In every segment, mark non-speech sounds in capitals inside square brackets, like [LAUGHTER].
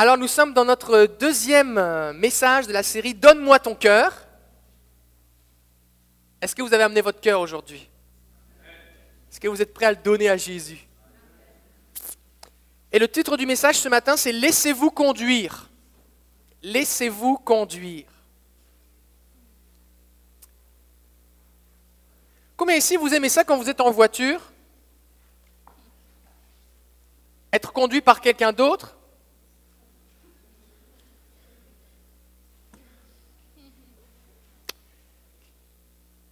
Alors nous sommes dans notre deuxième euh, message de la série Donne-moi ton cœur. Est-ce que vous avez amené votre cœur aujourd'hui? Est-ce que vous êtes prêt à le donner à Jésus? Et le titre du message ce matin, c'est Laissez-vous conduire. Laissez-vous conduire. Combien ici vous aimez ça quand vous êtes en voiture? Être conduit par quelqu'un d'autre?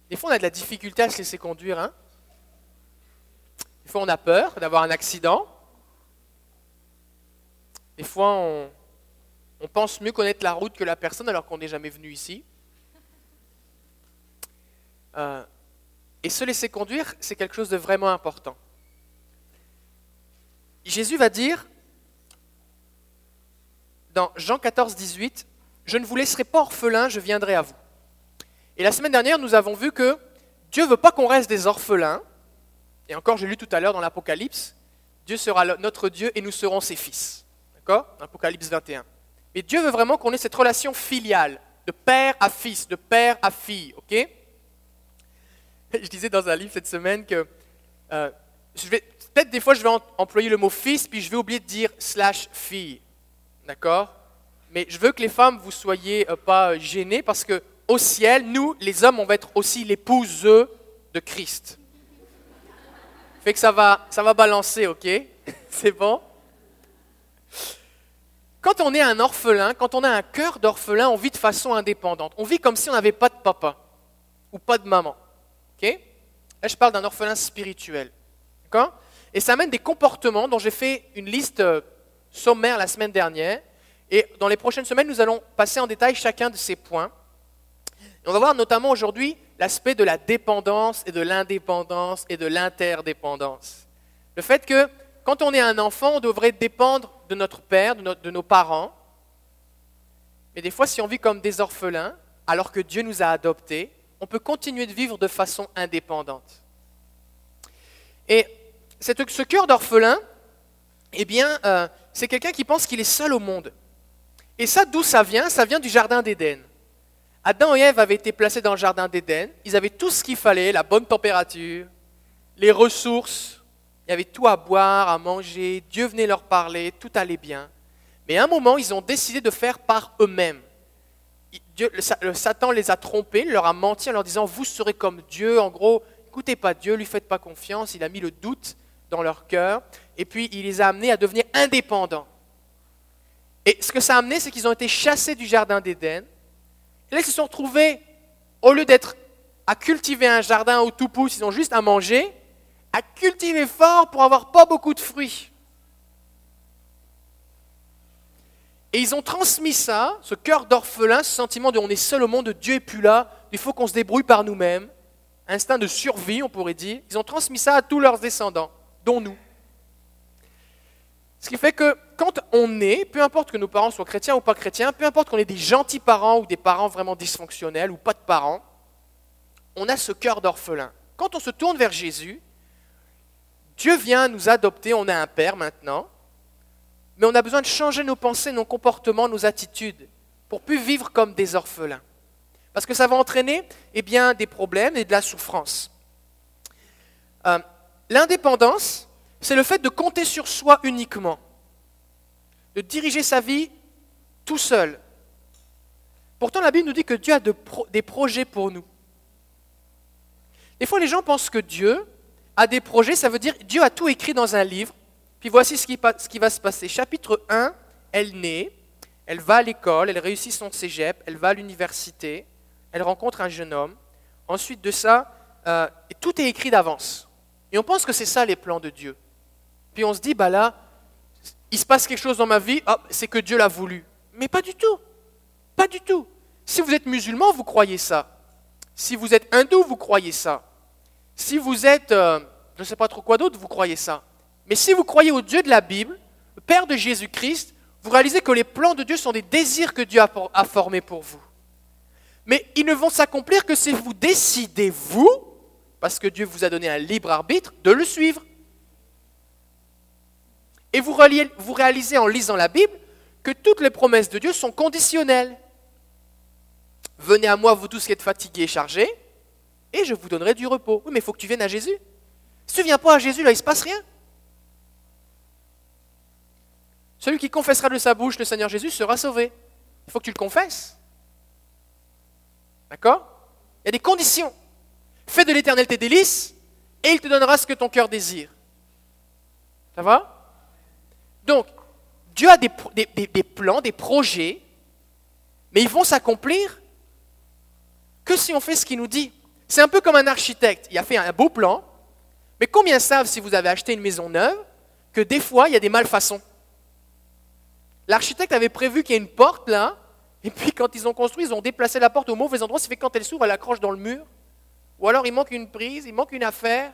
Des fois, on a de la difficulté à se laisser conduire. Hein Des fois, on a peur d'avoir un accident. Des fois, on, pense mieux connaître la route que la personne alors qu'on n'est jamais venu ici. Euh, et se laisser conduire, c'est quelque chose de vraiment important. Jésus va dire dans Jean 14, 18, Je ne vous laisserai pas orphelin, je viendrai à vous. Et la semaine dernière, nous avons vu que Dieu ne veut pas qu'on reste des orphelins. Et encore, j'ai lu tout à l'heure dans l'Apocalypse, Dieu sera notre Dieu et nous serons ses fils. D'accord? Apocalypse 21. Mais Dieu veut vraiment qu'on ait cette relation filiale, de père à fils, de père à fille. Ok? [LAUGHS] Je disais dans un livre cette semaine que euh, peut-être des fois je vais employer le mot fils, puis je vais oublier de dire slash fille. D'accord? Mais je veux que les femmes, vous soyez euh, pas gênées parce que au ciel, nous, les hommes, on va être aussi l'épouse de Christ. Fait que ça va, ça va balancer, ok? [LAUGHS] C'est bon? Quand on est un orphelin, quand on a un cœur d'orphelin, on vit de façon indépendante. On vit comme si on n'avait pas de papa ou pas de maman. Ok? Là, je parle d'un orphelin spirituel. D'accord? Et ça amène des comportements dont j'ai fait une liste euh, sommaire la semaine dernière. Et dans les prochaines semaines, nous allons passer en détail chacun de ces points on va voir notamment aujourd'hui l'aspect de la dépendance et de l'indépendance et de l'interdépendance. Le fait que quand on est un enfant, on devrait dépendre de notre père, de, nos parents. Mais des fois, si on vit comme des orphelins, alors que Dieu nous a adoptés, on peut continuer de vivre de façon indépendante. Et ce cœur d'orphelin, eh bien, euh, c'est quelqu'un qui pense qu'il est seul au monde. Et ça, d'où ça vient? Ça vient du Jardin d'Éden. Adam et Ève avaient été placés dans le jardin d'Éden. Ils avaient tout ce qu'il fallait, la bonne température, les ressources. Il y avait tout à boire, à manger. Dieu venait leur parler, tout allait bien. Mais à un moment, ils ont décidé de faire par eux-mêmes. Satan les a trompés, leur a menti en leur disant Vous serez comme Dieu. En gros, écoutez pas Dieu, lui faites pas confiance. Il a mis le doute dans leur cœur. Et puis, il les a amenés à devenir indépendants. Et ce que ça a amené, c'est qu'ils ont été chassés du jardin d'Éden et là, ils se sont retrouvés, au lieu d'être à cultiver un jardin où tout pousse, ils ont juste à manger, à cultiver fort pour avoir pas beaucoup de fruits. Et ils ont transmis ça, ce cœur d'orphelin, ce sentiment de on est seul au monde, Dieu est plus là, il faut qu'on se débrouille par nous-mêmes, instinct de survie, on pourrait dire. Ils ont transmis ça à tous leurs descendants, dont nous. Ce qui fait que quand on est, peu importe que nos parents soient chrétiens ou pas chrétiens, peu importe qu'on ait des gentils parents ou des parents vraiment dysfonctionnels ou pas de parents, on a ce cœur d'orphelin. Quand on se tourne vers Jésus, Dieu vient nous adopter, on a un Père maintenant, mais on a besoin de changer nos pensées, nos comportements, nos attitudes, pour plus vivre comme des orphelins. Parce que ça va entraîner eh bien, des problèmes et de la souffrance. Euh, l'indépendance, c'est le fait de compter sur soi uniquement, de diriger sa vie tout seul. Pourtant, la Bible nous dit que Dieu a des projets pour nous. Des fois, les gens pensent que Dieu a des projets, ça veut dire Dieu a tout écrit dans un livre, puis voici ce qui, ce qui va se passer. Chapitre 1, elle naît, elle va à l'école, elle réussit son cégep, elle va à l'université, elle rencontre un jeune homme. Ensuite de ça, euh, tout est écrit d'avance. Et on pense que c'est ça les plans de Dieu. Puis on se dit, bah là, il se passe quelque chose dans ma vie, c'est que Dieu l'a voulu. Mais pas du tout. Pas du tout. Si vous êtes musulman, vous croyez ça. Si vous êtes hindou, vous croyez ça. Si vous êtes, euh, je ne sais pas trop quoi d'autre, vous croyez ça. Mais si vous croyez au Dieu de la Bible, le Père de Jésus-Christ, vous réalisez que les plans de Dieu sont des désirs que Dieu a formés pour vous. Mais ils ne vont s'accomplir que si vous décidez, vous, parce que Dieu vous a donné un libre arbitre, de le suivre. Et vous, réalisez en lisant la Bible que toutes les promesses de Dieu sont conditionnelles. Venez à moi, vous tous qui êtes fatigués et chargés, et je vous donnerai du repos. Oui, mais il faut que tu viennes à Jésus. Si tu ne viens pas à Jésus, là, il ne se passe rien. Celui qui confessera de sa bouche le Seigneur Jésus sera sauvé. Il faut que tu le confesses. D'accord? Il y a des conditions. Fais de l'éternel tes délices, et il te donnera ce que ton cœur désire. Ça va? Donc, Dieu a des, plans, des projets, mais ils vont s'accomplir que si on fait ce qu'il nous dit? C'est un peu comme un architecte. Il a fait un beau plan, mais combien savent, si vous avez acheté une maison neuve, que des fois, il y a des malfaçons? L'architecte avait prévu qu'il y ait une porte là, et puis quand ils ont construit, ils ont déplacé la porte au mauvais endroit, ce qui fait quand elle s'ouvre, elle accroche dans le mur. Ou alors il manque une prise, il manque une affaire.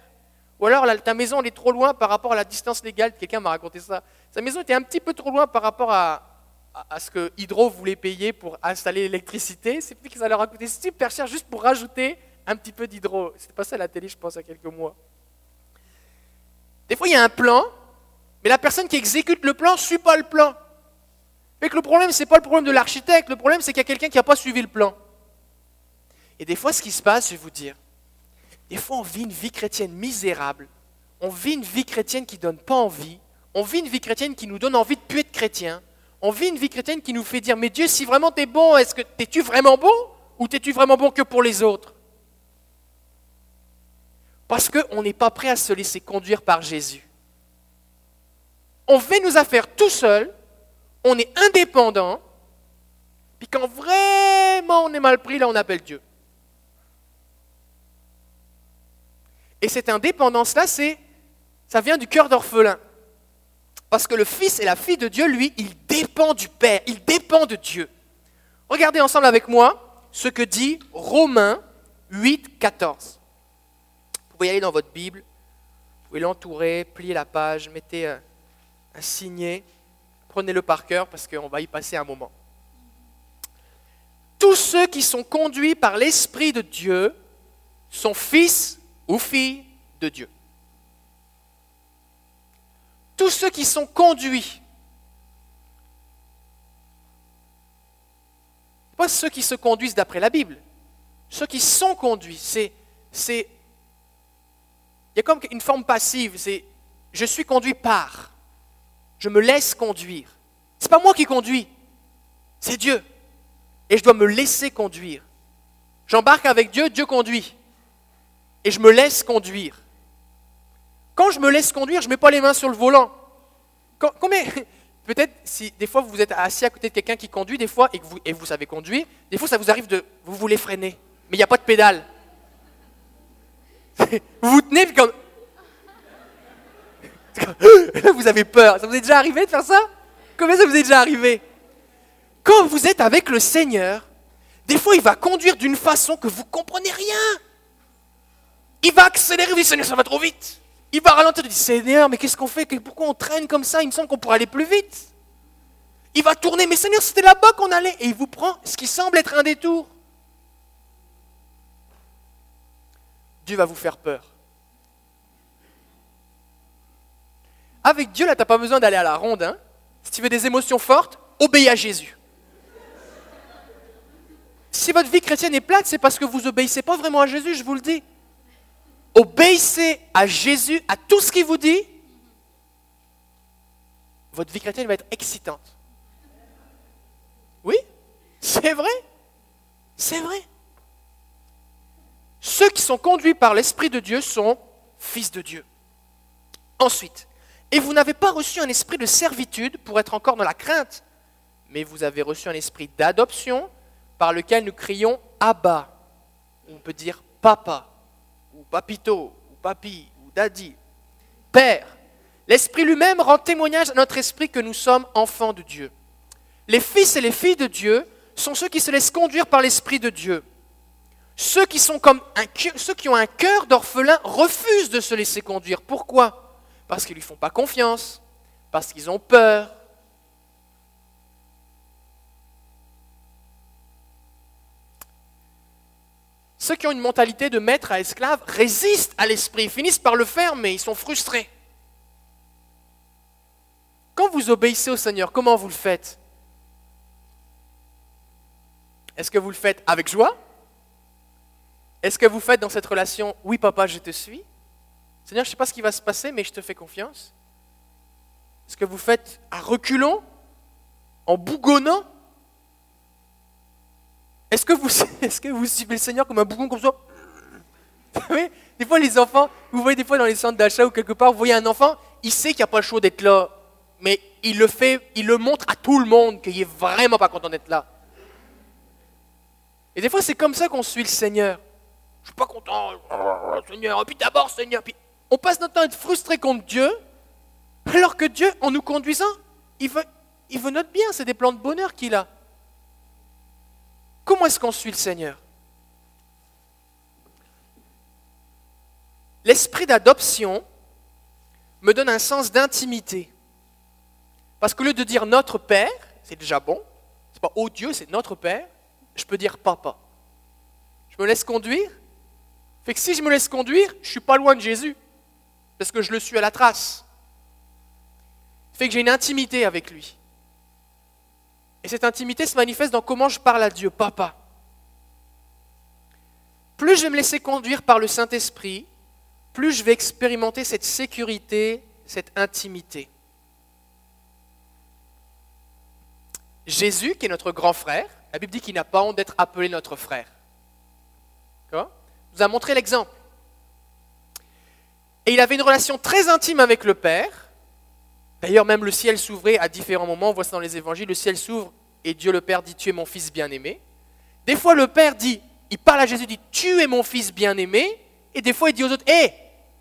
Ou alors ta maison elle est trop loin par rapport à la distance légale. Quelqu'un m'a raconté ça. Sa maison était un petit peu trop loin par rapport à, ce que Hydro voulait payer pour installer l'électricité. C'est fait que ça leur a super cher juste pour rajouter un petit peu d'hydro. C'était passé à la télé, je pense, il y a quelques mois. Des fois, il y a un plan, mais la personne qui exécute le plan ne suit pas le plan. Mais que le problème, ce n'est pas le problème de l'architecte, le problème, c'est qu'il y a quelqu'un qui n'a pas suivi le plan. Et des fois, ce qui se passe, je vais vous dire, des fois, on vit une vie chrétienne misérable, on vit une vie chrétienne qui ne donne pas envie, on vit une vie chrétienne qui nous donne envie de plus être chrétien, on vit une vie chrétienne qui nous fait dire, mais Dieu, si vraiment tu es bon, est-ce que t'es-tu vraiment bon ou t'es-tu vraiment bon que pour les autres? Parce qu'on n'est pas prêt à se laisser conduire par Jésus. On fait nos affaires tout seul, on est indépendant, puis quand vraiment on est mal pris, là on appelle Dieu. Et cette indépendance-là, c'est, ça vient du cœur d'orphelin. Parce que le fils et la fille de Dieu, lui, il dépend du Père, il dépend de Dieu. Regardez ensemble avec moi ce que dit Romains 8, 14. Vous pouvez y aller dans votre Bible, vous pouvez l'entourer, plier la page, mettez un, un signet. Prenez-le par cœur parce qu'on va y passer un moment. Tous ceux qui sont conduits par l'Esprit de Dieu sont fils ou filles de Dieu. Tous ceux qui sont conduits, pas ceux qui se conduisent d'après la Bible, ceux qui sont conduits, c'est, c'est, il y a comme une forme passive, c'est je suis conduit par. Je me laisse conduire. Ce n'est pas moi qui conduis, c'est Dieu. Et je dois me laisser conduire. J'embarque avec Dieu, Dieu conduit. Et je me laisse conduire. Quand je me laisse conduire, je ne mets pas les mains sur le volant. combien, [LAUGHS] peut-être si des fois vous êtes assis à côté de quelqu'un qui conduit, des fois, et, que vous, et vous savez conduire, des fois ça vous arrive de, vous voulez freiner, mais il n'y a pas de pédale. [LAUGHS] vous vous tenez, comme, [LAUGHS] vous avez peur. Ça vous est déjà arrivé de faire ça? Combien ça vous est déjà arrivé? Quand vous êtes avec le Seigneur, des fois il va conduire d'une façon que vous ne comprenez rien. Il va accélérer, dites Seigneur, ça va trop vite. Il va ralentir, il dit Seigneur, mais qu'est-ce qu'on fait? Pourquoi on traîne comme ça? Il me semble qu'on pourrait aller plus vite. Il va tourner, mais Seigneur, c'était là-bas qu'on allait. Et il vous prend ce qui semble être un détour. Dieu va vous faire peur. Avec Dieu, là, tu n'as pas besoin d'aller à la ronde. Hein. si tu veux des émotions fortes, obéis à Jésus. Si votre vie chrétienne est plate, c'est parce que vous obéissez pas vraiment à Jésus, je vous le dis. Obéissez à Jésus, à tout ce qu'il vous dit. Votre vie chrétienne va être excitante. Oui, c'est vrai. C'est vrai. Ceux qui sont conduits par l'Esprit de Dieu sont fils de Dieu. Ensuite, et vous n'avez pas reçu un esprit de servitude pour être encore dans la crainte, mais vous avez reçu un esprit d'adoption par lequel nous crions Abba. On peut dire Papa, ou Papito, ou Papi, ou Daddy. Père. L'Esprit lui-même rend témoignage à notre esprit que nous sommes enfants de Dieu. Les fils et les filles de Dieu sont ceux qui se laissent conduire par l'Esprit de Dieu. Ceux qui, sont comme ont un cœur d'orphelin refusent de se laisser conduire. Pourquoi? Parce qu'ils ne lui font pas confiance, parce qu'ils ont peur. Ceux qui ont une mentalité de maître à esclave résistent à l'esprit, finissent par le faire, mais ils sont frustrés. Quand vous obéissez au Seigneur, comment vous le faites? Est-ce que vous le faites avec joie? Est-ce que vous faites dans cette relation Oui papa, je te suis Seigneur, je ne sais pas ce qui va se passer, mais je te fais confiance. Est-ce que vous faites à reculons En bougonnant? Est-ce que, vous, [LAUGHS] est que vous suivez le Seigneur comme un bougon comme ça? [LAUGHS] Oui, des fois les enfants, vous voyez des fois dans les centres d'achat ou quelque part, vous voyez un enfant, il sait qu'il n'y a pas le choix d'être là, mais il le fait, il le montre à tout le monde qu'il est vraiment pas content d'être là. Et des fois c'est comme ça qu'on suit le Seigneur. Je suis pas content, [LAUGHS] Seigneur, et puis d'abord Seigneur, on passe notre temps à être frustré contre Dieu, alors que Dieu, en nous conduisant, il veut notre bien, c'est des plans de bonheur qu'il a. Comment est-ce qu'on suit le Seigneur? L'esprit d'adoption me donne un sens d'intimité. Parce qu'au lieu de dire notre Père, c'est déjà bon, c'est pas oh Dieu, c'est notre Père, je peux dire papa. Je me laisse conduire? Fait que si je me laisse conduire, je suis pas loin de Jésus, parce que je le suis à la trace. Fait que j'ai une intimité avec lui. Et cette intimité se manifeste dans comment je parle à Dieu, papa. Plus je vais me laisser conduire par le Saint-Esprit, plus je vais expérimenter cette sécurité, cette intimité. Jésus, qui est notre grand frère, la Bible dit qu'il n'a pas honte d'être appelé notre frère. Nous a montré l'exemple. Et il avait une relation très intime avec le Père. D'ailleurs, même le ciel s'ouvrait à différents moments. On voit ça dans les évangiles. Le ciel s'ouvre et Dieu le Père dit Tu es mon fils bien-aimé. Des fois, le Père dit Il parle à Jésus, dit Tu es mon fils bien-aimé. Et des fois, il dit aux autres Hé,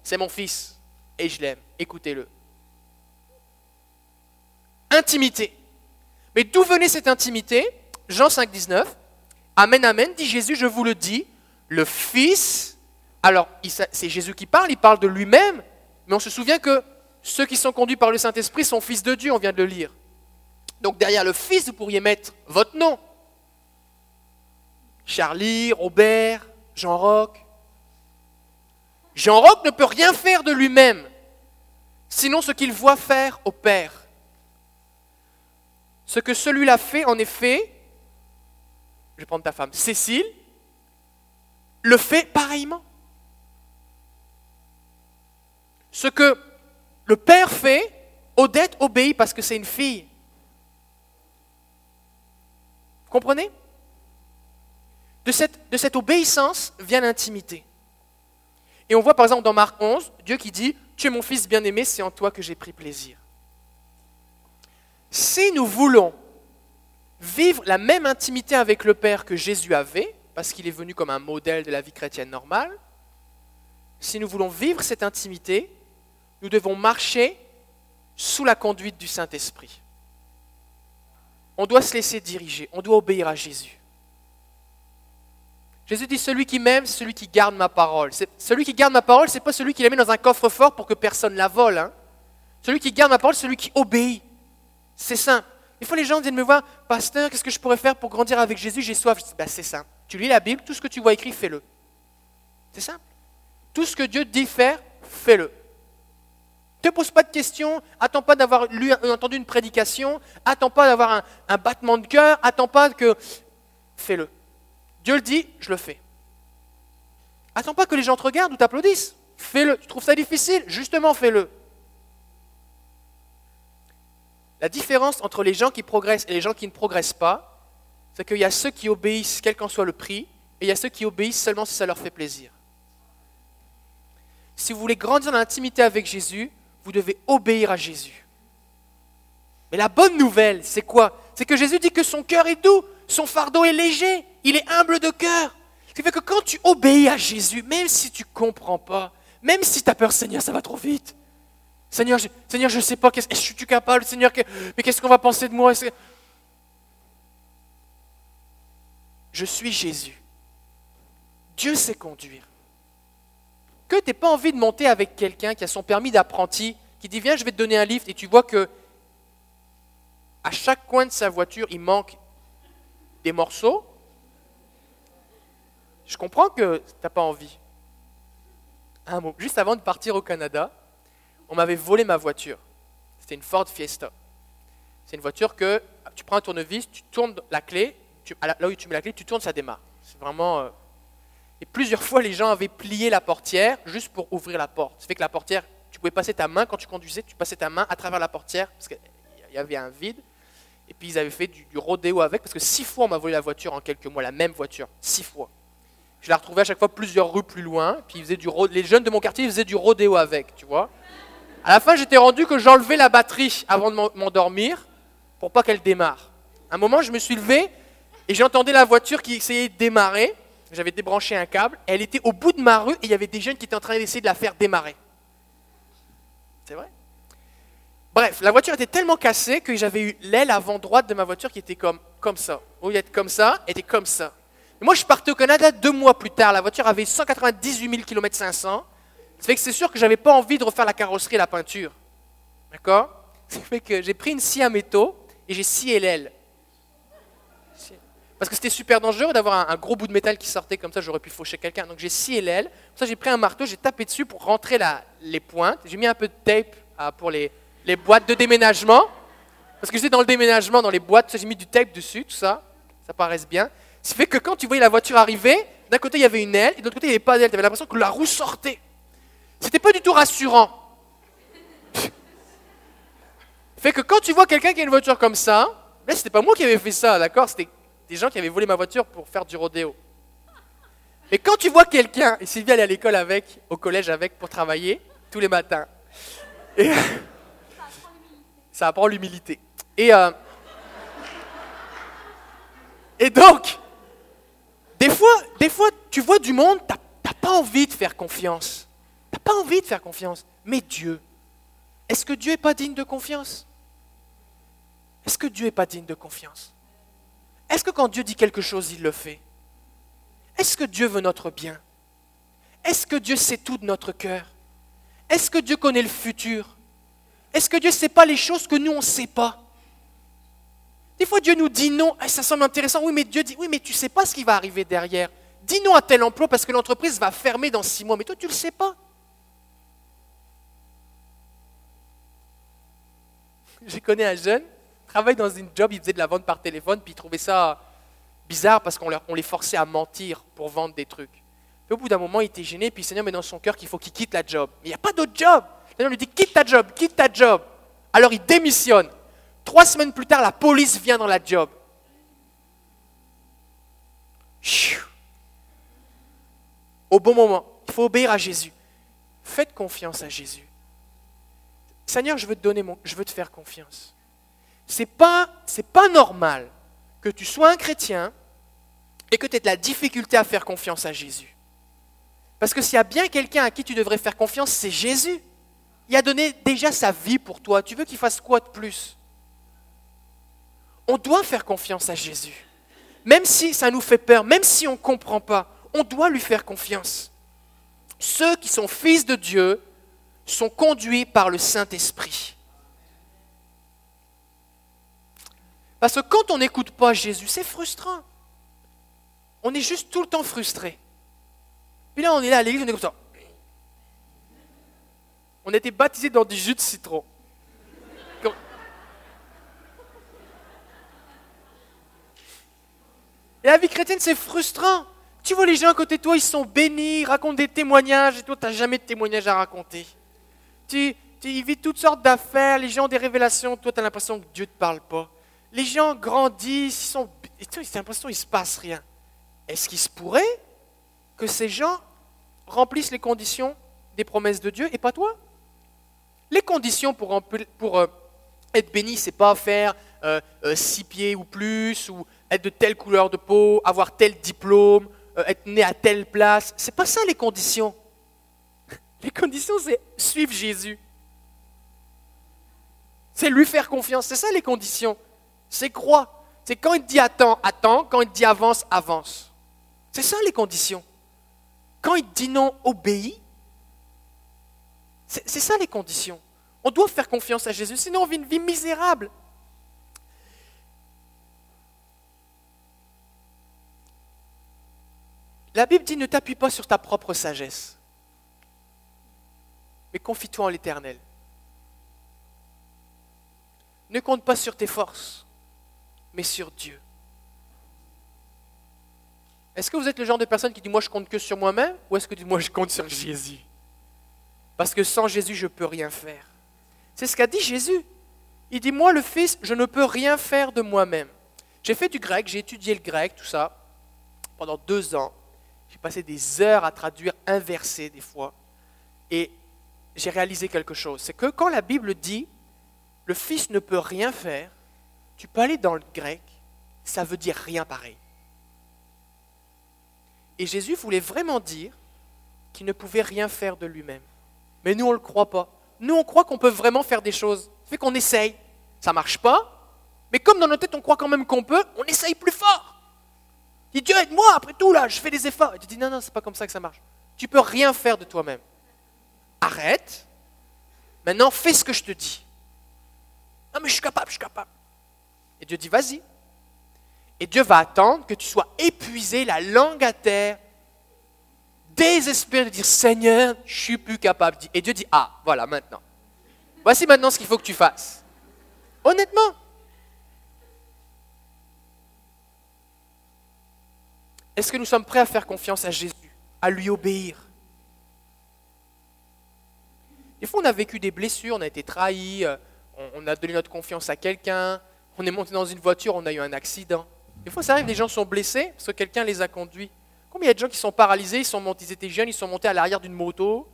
c'est mon fils et je l'aime. Écoutez-le. Intimité. Mais d'où venait cette intimité? Jean 5, 19. Amen, amen, dit Jésus, je vous le dis, le Fils, alors c'est Jésus qui parle, il parle de lui-même, mais on se souvient que ceux qui sont conduits par le Saint-Esprit sont fils de Dieu, on vient de le lire. Donc derrière le Fils, vous pourriez mettre votre nom. Charlie, Robert, Jean-Roch. Jean-Roch ne peut rien faire de lui-même, sinon ce qu'il voit faire au Père. Ce que celui-là fait, en effet, je vais prendre ta femme, Cécile, le fait pareillement. Ce que le Père fait, Odette obéit parce que c'est une fille. Comprenez? De cette, de cette obéissance vient l'intimité. Et on voit par exemple dans Marc 11, Dieu qui dit, Tu es mon fils bien-aimé, c'est en toi que j'ai pris plaisir. Si nous voulons vivre la même intimité avec le Père que Jésus avait, parce qu'il est venu comme un modèle de la vie chrétienne normale, si nous voulons vivre cette intimité, nous devons marcher sous la conduite du Saint-Esprit. On doit se laisser diriger, on doit obéir à Jésus. Jésus dit celui qui m'aime, c'est celui qui garde ma parole. Celui qui garde ma parole, c'est pas celui qui la met dans un coffre-fort pour que personne la vole. Hein. Celui qui garde ma parole, c'est celui qui obéit. C'est simple. Des fois, les gens viennent me voir, pasteur, qu'est-ce que je pourrais faire pour grandir avec Jésus? J'ai soif. Ben, c'est simple. Tu lis la Bible, tout ce que tu vois écrit, fais-le. C'est simple. Tout ce que Dieu dit faire, fais-le. Ne te pose pas de questions, attends pas d'avoir lu, entendu une prédication, attends pas d'avoir un, un battement de cœur, attends pas que. Fais-le. Dieu le dit, je le fais. Attends pas que les gens te regardent ou t'applaudissent. Fais-le. Tu trouves ça difficile Justement, fais-le. La différence entre les gens qui progressent et les gens qui ne progressent pas, c'est qu'il y a ceux qui obéissent quel qu'en soit le prix, et il y a ceux qui obéissent seulement si ça leur fait plaisir. Si vous voulez grandir dans l'intimité avec Jésus, vous devez obéir à Jésus. Mais la bonne nouvelle, c'est quoi? C'est que Jésus dit que son cœur est doux, son fardeau est léger, il est humble de cœur. Ce qui fait que quand tu obéis à Jésus, même si tu ne comprends pas, même si tu as peur, Seigneur, ça va trop vite. Seigneur, je, Seigneur, je ne sais pas, est-ce que suis-tu capable, Seigneur, mais qu'est-ce qu'on va penser de moi? Je suis Jésus. Dieu sait conduire. Que tu n'aies pas envie de monter avec quelqu'un qui a son permis d'apprenti, qui dit Viens, je vais te donner un livre, et tu vois que à chaque coin de sa voiture, il manque des morceaux, je comprends que tu n'as pas envie. Un mot. Juste avant de partir au Canada, on m'avait volé ma voiture. C'était une Ford Fiesta. C'est une voiture que tu prends un tournevis, tu tournes la clé, là où tu mets la clé, tu tournes, ça démarre. C'est vraiment. Et plusieurs fois, les gens avaient plié la portière juste pour ouvrir la porte. Ça fait que la portière, tu pouvais passer ta main quand tu conduisais, tu passais ta main à travers la portière parce qu'il y avait un vide. Et puis ils avaient fait du, rodéo avec parce que six fois on m'a volé la voiture en quelques mois, la même voiture, six fois. Je la retrouvais à chaque fois plusieurs rues plus loin. Puis ils faisaient du les jeunes de mon quartier ils faisaient du rodéo avec, tu vois. À la fin, j'étais rendu que j'enlevais la batterie avant de m'endormir pour pas qu'elle démarre. un moment, je me suis levé et j'entendais la voiture qui essayait de démarrer. J'avais débranché un câble. Elle était au bout de ma rue et il y avait des jeunes qui étaient en train d'essayer de la faire démarrer. C'est vrai? Bref, la voiture était tellement cassée que j'avais eu l'aile avant droite de ma voiture qui était comme, comme ça. Au lieu d'être comme ça, elle était comme ça. moi, je partais au Canada deux mois plus tard. La voiture avait 198 000 km 500. Ça fait que c'est sûr que je n'avais pas envie de refaire la carrosserie et la peinture. D'accord? [LAUGHS] Ça fait que j'ai pris une scie à métaux et j'ai scié l'aile. Parce que c'était super dangereux d'avoir un, gros bout de métal qui sortait comme ça, j'aurais pu faucher quelqu'un. Donc j'ai scié l'aile. Ça, j'ai pris un marteau, j'ai tapé dessus pour rentrer les pointes. J'ai mis un peu de tape ah, pour les, boîtes de déménagement. Parce que j'étais dans le déménagement, dans les boîtes, j'ai mis du tape dessus, tout ça. Ça paraisse bien. Ça fait que quand tu voyais la voiture arriver, d'un côté il y avait une aile, et de l'autre côté il n'y avait pas d'aile. Tu avais l'impression que la roue sortait. C'était pas du tout rassurant. [LAUGHS] fait que quand tu vois quelqu'un qui a une voiture comme ça, ce c'était pas moi qui avais fait ça, d'accord? C'était des gens qui avaient volé ma voiture pour faire du rodéo. Mais quand tu vois quelqu'un, et Sylvie allait à l'école avec, au collège avec, pour travailler, tous les matins. [LAUGHS] Ça apprend l'humilité. Et, euh, et donc, des fois, des fois, tu vois du monde, tu n'as pas envie de faire confiance. Tu n'as pas envie de faire confiance. Mais Dieu, est-ce que Dieu n'est pas digne de confiance? Est-ce que Dieu n'est pas digne de confiance? Est-ce que quand Dieu dit quelque chose, il le fait? Est-ce que Dieu veut notre bien? Est-ce que Dieu sait tout de notre cœur? Est-ce que Dieu connaît le futur? Est-ce que Dieu ne sait pas les choses que nous, on ne sait pas? Des fois, Dieu nous dit non, ça semble intéressant, oui, mais Dieu dit, oui, mais tu ne sais pas ce qui va arriver derrière. Dis non à tel emploi parce que l'entreprise va fermer dans six mois, mais toi, tu ne le sais pas. [LAUGHS] J'ai connu un jeune travaille dans une job, il faisait de la vente par téléphone, puis il trouvait ça bizarre parce qu'on les forçait à mentir pour vendre des trucs. Au bout d'un moment, il était gêné, puis le Seigneur met dans son cœur qu'il faut qu'il quitte la job. Mais il n'y a pas d'autre job. Le Seigneur lui dit quitte ta job, quitte ta job. Alors il démissionne. Trois semaines plus tard, la police vient dans la job. Au bon moment, il faut obéir à Jésus. Faites confiance à Jésus. Seigneur, je veux te donner mon, je veux te faire confiance c'est pas, pas normal que tu sois un chrétien et que tu aies de la difficulté à faire confiance à Jésus. Parce que s'il y a bien quelqu'un à qui tu devrais faire confiance, c'est Jésus. Il a donné déjà sa vie pour toi. Tu veux qu'il fasse quoi de plus? On doit faire confiance à Jésus. Même si ça nous fait peur, même si on ne comprend pas, on doit lui faire confiance. Ceux qui sont fils de Dieu sont conduits par le Saint-Esprit. Parce que quand on n'écoute pas Jésus, c'est frustrant. On est juste tout le temps frustré. Puis là, on est là à l'église, on est comme ça. On a été baptisé dans du jus de citron. Et la vie chrétienne, c'est frustrant. Tu vois les gens à côté de toi, ils sont bénis, racontent des témoignages, et toi, tu n'as jamais de témoignages à raconter. Tu, tu ils toutes sortes d'affaires, les gens ont des révélations, toi, tu as l'impression que Dieu ne te parle pas les gens grandissent, ils sont, c'est l'impression qu'il ne se passe rien. Est-ce qu'il se pourrait que ces gens remplissent les conditions des promesses de Dieu et pas toi? Les conditions pour, pour euh, être béni, c'est pas faire euh, euh, six pieds ou plus, ou être de telle couleur de peau, avoir tel diplôme, être né à telle place. C'est pas ça les conditions. [LAUGHS] Les conditions, c'est suivre Jésus. C'est lui faire confiance. C'est ça les conditions c'est croix. C'est quand il dit attends, attends, quand il dit avance, avance. C'est ça les conditions. Quand il dit non, obéis. C'est ça les conditions. On doit faire confiance à Jésus, sinon on vit une vie misérable. La Bible dit ne t'appuie pas sur ta propre sagesse, mais confie-toi en l'Éternel. Ne compte pas sur tes forces mais sur Dieu. Est-ce que vous êtes le genre de personne qui dit moi je compte que sur moi-même ou est-ce que dit moi je compte sur Jésus? Parce que sans Jésus je ne peux rien faire. C'est ce qu'a dit Jésus. Il dit moi le Fils je ne peux rien faire de moi-même. J'ai fait du grec, j'ai étudié le grec, tout ça, pendant deux ans. J'ai passé des heures à traduire inversé des fois. Et j'ai réalisé quelque chose. C'est que quand la Bible dit le Fils ne peut rien faire, tu peux aller dans le grec, ça veut dire rien pareil. Et Jésus voulait vraiment dire qu'il ne pouvait rien faire de lui-même. Mais nous, on ne le croit pas. Nous, on croit qu'on peut vraiment faire des choses. Ça fait qu'on essaye. Ça ne marche pas. Mais comme dans notre tête, on croit quand même qu'on peut, on essaye plus fort. Il dit Dieu, aide-moi, après tout, là, je fais des efforts. Et tu dis Non, non, c'est pas comme ça que ça marche. Tu peux rien faire de toi-même. Arrête. Maintenant, fais ce que je te dis. Non, mais je suis capable, je suis capable. Et Dieu dit Vas-y, et Dieu va attendre que tu sois épuisé, la langue à terre, désespéré de dire Seigneur, je suis plus capable. Et Dieu dit Ah, voilà, maintenant. Voici maintenant ce qu'il faut que tu fasses. Honnêtement. Est-ce que nous sommes prêts à faire confiance à Jésus, à lui obéir? Des fois, on a vécu des blessures, on a été trahi, euh, on a donné notre confiance à quelqu'un, on est monté dans une voiture, on a eu un accident. Des fois, ça arrive, les gens sont blessés parce que quelqu'un les a conduits. Combien il y a de gens qui sont paralysés, ils, sont montés, ils étaient jeunes, ils sont montés à l'arrière d'une moto,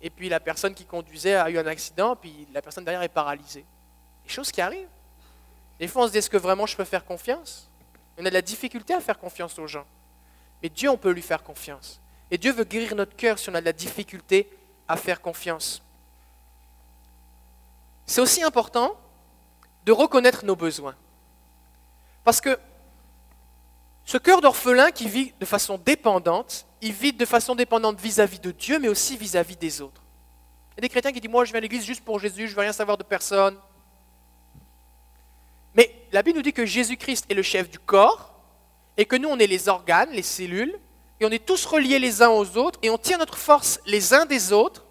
et puis la personne qui conduisait a eu un accident, puis la personne derrière est paralysée. Des choses qui arrivent. Des fois, on se dit, est-ce que vraiment je peux faire confiance? On a de la difficulté à faire confiance aux gens. Mais Dieu, on peut lui faire confiance. Et Dieu veut guérir notre cœur si on a de la difficulté à faire confiance. C'est aussi important de reconnaître nos besoins. Parce que ce cœur d'orphelin qui vit de façon dépendante, il vit de façon dépendante vis-à-vis de Dieu, mais aussi vis-à-vis des autres. Il y a des chrétiens qui disent, moi je viens à l'église juste pour Jésus, je ne veux rien savoir de personne. Mais la Bible nous dit que Jésus-Christ est le chef du corps, et que nous on est les organes, les cellules, et on est tous reliés les uns aux autres, et on tient notre force les uns des autres,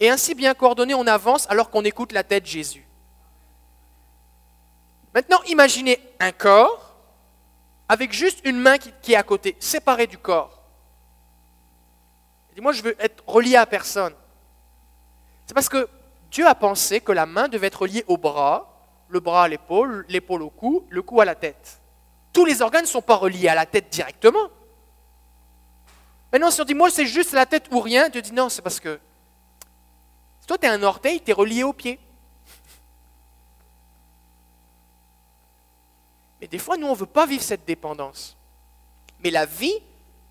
et ainsi bien coordonnés on avance alors qu'on écoute la tête de Jésus. Maintenant imaginez un corps avec juste une main qui, est à côté, séparée du corps. Il dit, moi je veux être relié à personne. C'est parce que Dieu a pensé que la main devait être reliée au bras, le bras à l'épaule, l'épaule au cou, le cou à la tête. Tous les organes ne sont pas reliés à la tête directement. Maintenant, si on dit, moi c'est juste la tête ou rien, Dieu dit, non, c'est parce que si toi tu es un orteil, tu es relié au pied. Et des fois, nous, on ne veut pas vivre cette dépendance. Mais la vie,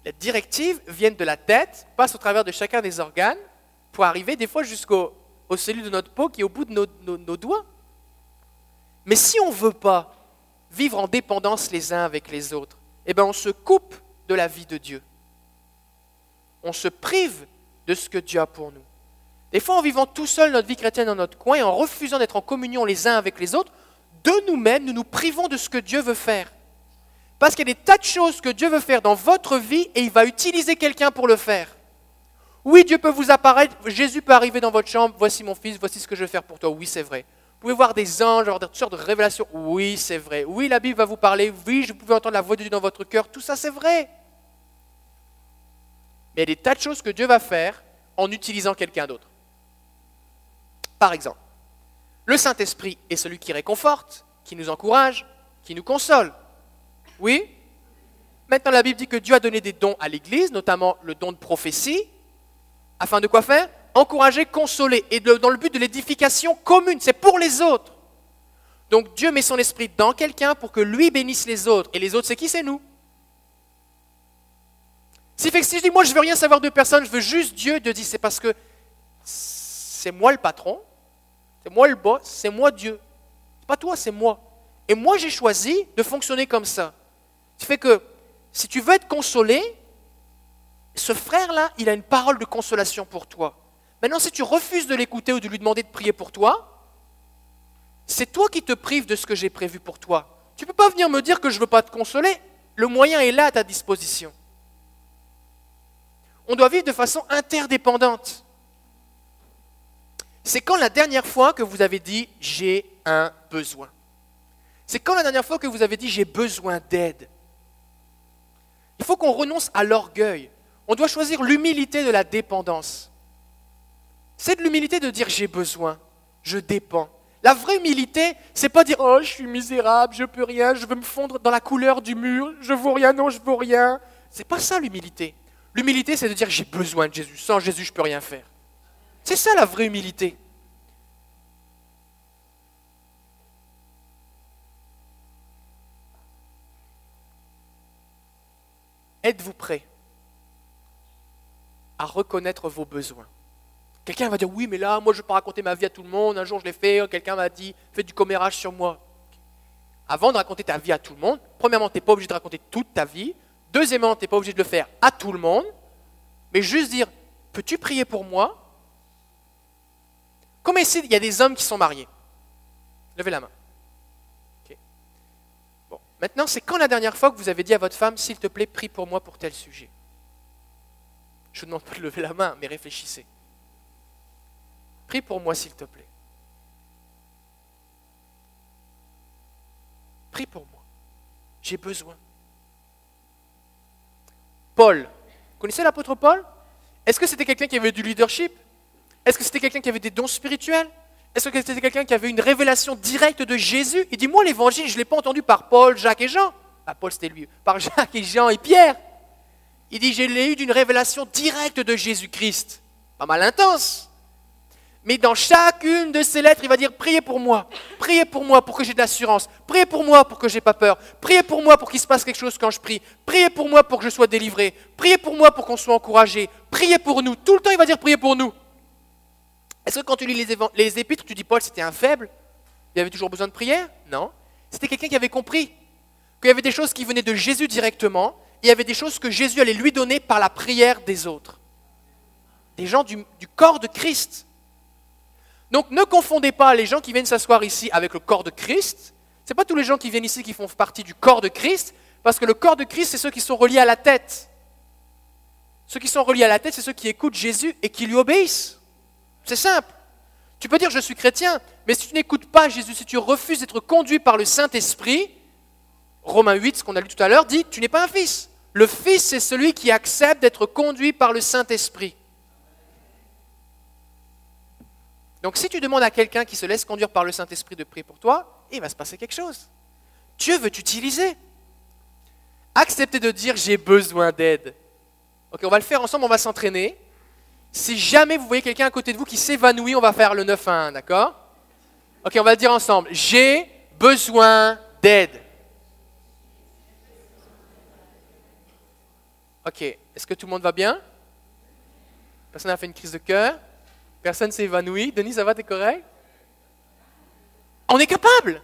la directive viennent de la tête, passe au travers de chacun des organes, pour arriver des fois jusqu'aux cellules de notre peau qui est au bout de nos, doigts. Mais si on ne veut pas vivre en dépendance les uns avec les autres, eh bien on se coupe de la vie de Dieu. On se prive de ce que Dieu a pour nous. Des fois, en vivant tout seul notre vie chrétienne dans notre coin et en refusant d'être en communion les uns avec les autres, de nous-mêmes, nous nous privons de ce que Dieu veut faire. Parce qu'il y a des tas de choses que Dieu veut faire dans votre vie et il va utiliser quelqu'un pour le faire. Oui, Dieu peut vous apparaître, Jésus peut arriver dans votre chambre, voici mon fils, voici ce que je vais faire pour toi. Oui, c'est vrai. Vous pouvez voir des anges, avoir toutes sortes de révélations. Oui, c'est vrai. Oui, la Bible va vous parler. Oui, je pouvais entendre la voix de Dieu dans votre cœur. Tout ça, c'est vrai. Mais il y a des tas de choses que Dieu va faire en utilisant quelqu'un d'autre. Par exemple, le Saint-Esprit est celui qui réconforte, qui nous encourage, qui nous console. Oui? Maintenant, la Bible dit que Dieu a donné des dons à l'Église, notamment le don de prophétie, afin de quoi faire? Encourager, consoler, et dans le but de l'édification commune, c'est pour les autres. Donc Dieu met son esprit dans quelqu'un pour que lui bénisse les autres. Et les autres, c'est qui? C'est nous. Si, si je dis, moi, je veux rien savoir de personne, je veux juste Dieu, Dieu dit, c'est parce que c'est moi le patron, c'est moi le boss, c'est moi Dieu. C'est pas toi, c'est moi. Et moi, j'ai choisi de fonctionner comme ça. Ce qui fait que si tu veux être consolé, ce frère-là, il a une parole de consolation pour toi. Maintenant, si tu refuses de l'écouter ou de lui demander de prier pour toi, c'est toi qui te prives de ce que j'ai prévu pour toi. Tu ne peux pas venir me dire que je ne veux pas te consoler. Le moyen est là à ta disposition. On doit vivre de façon interdépendante. C'est quand la dernière fois que vous avez dit j'ai un besoin C'est quand la dernière fois que vous avez dit j'ai besoin d'aide Il faut qu'on renonce à l'orgueil. On doit choisir l'humilité de la dépendance. C'est de l'humilité de dire j'ai besoin, je dépends. La vraie humilité, c'est pas dire oh je suis misérable, je peux rien, je veux me fondre dans la couleur du mur, je vaux rien, non je vaux rien. C'est pas ça l'humilité. L'humilité, c'est de dire j'ai besoin de Jésus. Sans Jésus, je peux rien faire. C'est ça la vraie humilité. Êtes-vous prêt à reconnaître vos besoins? Quelqu'un va dire oui, mais là, moi je ne peux pas raconter ma vie à tout le monde. Un jour je l'ai fait, quelqu'un m'a dit fais du commérage sur moi. Avant de raconter ta vie à tout le monde, premièrement, tu n'es pas obligé de raconter toute ta vie. Deuxièmement, tu n'es pas obligé de le faire à tout le monde. Mais juste dire peux-tu prier pour moi? Comme ici, il y a des hommes qui sont mariés Levez la main. Bon. Maintenant, c'est quand la dernière fois que vous avez dit à votre femme s'il te plaît, prie pour moi pour tel sujet? Je ne demande pas de lever la main, mais réfléchissez. Prie pour moi, s'il te plaît. Prie pour moi. J'ai besoin. Paul. Vous connaissez l'apôtre Paul? Est-ce que c'était quelqu'un qui avait du leadership? Est-ce que c'était quelqu'un qui avait des dons spirituels? Est-ce que c'était quelqu'un qui avait une révélation directe de Jésus? Il dit, moi l'évangile, je ne l'ai pas entendu par Paul, Jacques et Jean. Ah, Paul, c'était lui. Par Jacques et Jean et Pierre. Il dit, je l'ai eu d'une révélation directe de Jésus-Christ. Pas mal intense. Mais dans chacune de ces lettres, il va dire priez pour moi, priez pour moi pour que j'ai de l'assurance, priez pour moi pour que j'ai pas peur, priez pour moi pour qu'il se passe quelque chose quand je prie, priez pour moi pour que je sois délivré, priez pour moi pour qu'on soit encouragé, priez pour nous. Tout le temps, il va dire priez pour nous. Est-ce que quand tu lis les, épîtres, tu dis Paul c'était un faible? Il avait toujours besoin de prière? Non. C'était quelqu'un qui avait compris qu'il y avait des choses qui venaient de Jésus directement, et il y avait des choses que Jésus allait lui donner par la prière des autres. Des gens du corps de Christ. Donc ne confondez pas les gens qui viennent s'asseoir ici avec le corps de Christ. Ce n'est pas tous les gens qui viennent ici qui font partie du corps de Christ, parce que le corps de Christ, c'est ceux qui sont reliés à la tête. Ceux qui sont reliés à la tête, c'est ceux qui écoutent Jésus et qui lui obéissent. C'est simple. Tu peux dire je suis chrétien, mais si tu n'écoutes pas Jésus, si tu refuses d'être conduit par le Saint-Esprit, Romains 8, ce qu'on a lu tout à l'heure, dit tu n'es pas un fils. Le fils, c'est celui qui accepte d'être conduit par le Saint-Esprit. Donc si tu demandes à quelqu'un qui se laisse conduire par le Saint-Esprit de prier pour toi, il va se passer quelque chose. Dieu veut t'utiliser. Acceptez de dire j'ai besoin d'aide. Ok, on va le faire ensemble, on va s'entraîner. Si jamais vous voyez quelqu'un à côté de vous qui s'évanouit, on va faire le 9 1, d'accord? Ok, on va le dire ensemble. J'ai besoin d'aide. Ok, est-ce que tout le monde va bien? Personne n'a fait une crise de cœur? Personne s'est évanoui? Denis, ça va, t'es correct? On est capable.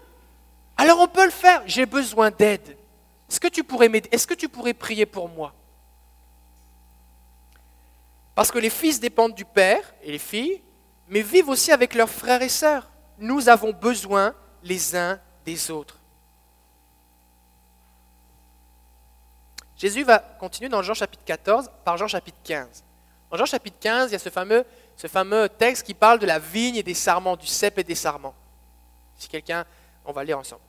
Alors on peut le faire. J'ai besoin d'aide. Est-ce que tu pourrais Est-ce que tu pourrais prier pour moi? Parce que les fils dépendent du père et les filles, mais vivent aussi avec leurs frères et sœurs. Nous avons besoin les uns des autres. Jésus va continuer dans Jean chapitre 14 par Jean chapitre 15. Dans Jean chapitre 15, il y a ce fameux ce fameux texte qui parle de la vigne et des sarments, du cep et des sarments. Si quelqu'un, on va lire ensemble.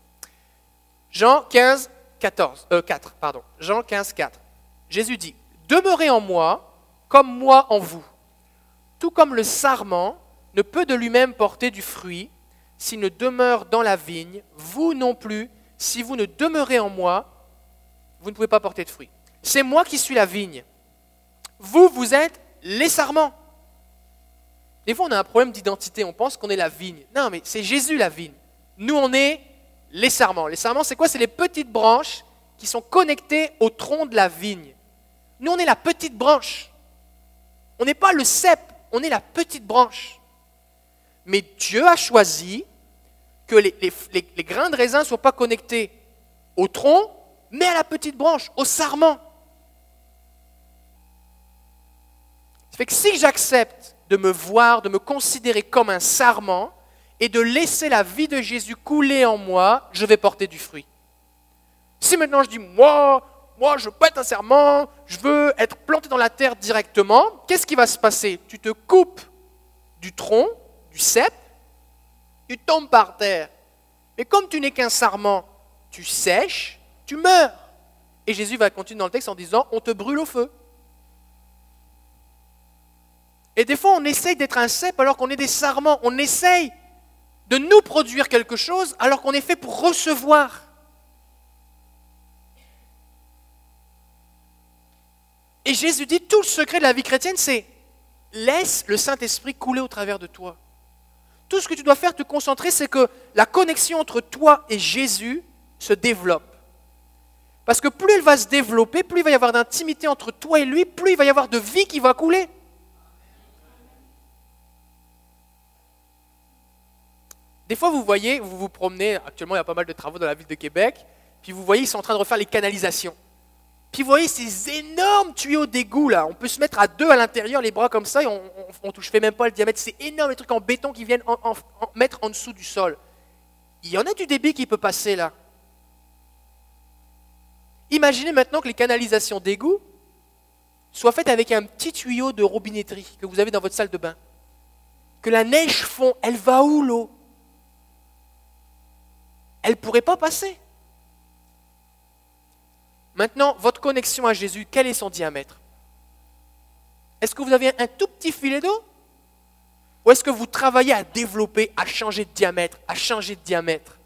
Jean 15, 14, 4, pardon. Jean 15, 4. Jésus dit Demeurez en moi, comme moi en vous. Tout comme le sarment ne peut de lui-même porter du fruit s'il ne demeure dans la vigne, vous non plus, si vous ne demeurez en moi, vous ne pouvez pas porter de fruit. C'est moi qui suis la vigne. Vous, vous êtes les sarments. Des fois, on a un problème d'identité. On pense qu'on est la vigne. Non, mais c'est Jésus la vigne. Nous, on est les sarments. Les sarments, c'est quoi? C'est les petites branches qui sont connectées au tronc de la vigne. Nous, on est la petite branche. On n'est pas le cep, on est la petite branche. Mais Dieu a choisi que les, grains de raisin ne soient pas connectés au tronc, mais à la petite branche, au sarment. Ça fait que si j'accepte de me voir, de me considérer comme un sarment et de laisser la vie de Jésus couler en moi, je vais porter du fruit. Si maintenant je dis, moi, moi, je peux être un serment, je veux être planté dans la terre directement, qu'est-ce qui va se passer? Tu te coupes du tronc, du cep, tu tombes par terre. Mais comme tu n'es qu'un sarment, tu sèches, tu meurs. Et Jésus va continuer dans le texte en disant, on te brûle au feu. Et des fois, on essaye d'être un cep alors qu'on est des sarments. On essaye de nous produire quelque chose alors qu'on est fait pour recevoir. Et Jésus dit, tout le secret de la vie chrétienne, c'est laisse le Saint-Esprit couler au travers de toi. Tout ce que tu dois faire, te concentrer, c'est que la connexion entre toi et Jésus se développe. Parce que plus elle va se développer, plus il va y avoir d'intimité entre toi et lui, plus il va y avoir de vie qui va couler. Des fois, vous voyez, vous vous promenez, actuellement il y a pas mal de travaux dans la ville de Québec, puis vous voyez, ils sont en train de refaire les canalisations. Puis vous voyez ces énormes tuyaux d'égout là, on peut se mettre à deux à l'intérieur, les bras comme ça, et on, ne touche même pas le diamètre. C'est énorme, les trucs en béton qui viennent en, mettre en dessous du sol. Il y en a du débit qui peut passer là. Imaginez maintenant que les canalisations d'égout soient faites avec un petit tuyau de robinetterie que vous avez dans votre salle de bain. Que la neige fond, elle va où l'eau? Elle ne pourrait pas passer. Maintenant, votre connexion à Jésus, quel est son diamètre? Est-ce que vous avez un tout petit filet d'eau? Ou est-ce que vous travaillez à développer, à changer de diamètre, à changer de diamètre?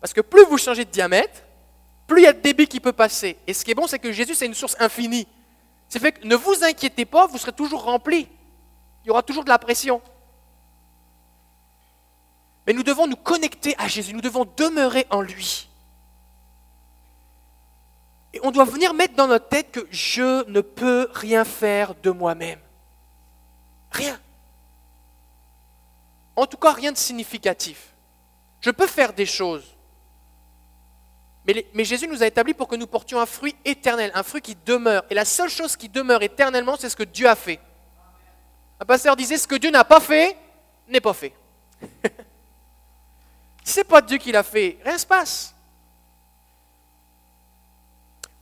Parce que plus vous changez de diamètre, plus il y a de débit qui peut passer. Et ce qui est bon, c'est que Jésus, c'est une source infinie. C'est fait que ne vous inquiétez pas, vous serez toujours rempli. Il y aura toujours de la pression. Mais nous devons nous connecter à Jésus, nous devons demeurer en lui. On doit venir mettre dans notre tête que je ne peux rien faire de moi-même. Rien. En tout cas, rien de significatif. Je peux faire des choses. Mais, Jésus nous a établis pour que nous portions un fruit éternel, un fruit qui demeure. Et la seule chose qui demeure éternellement, c'est ce que Dieu a fait. Un pasteur disait, ce que Dieu n'a pas fait, n'est pas fait. [LAUGHS] Si ce n'est pas Dieu qui l'a fait, rien ne se passe.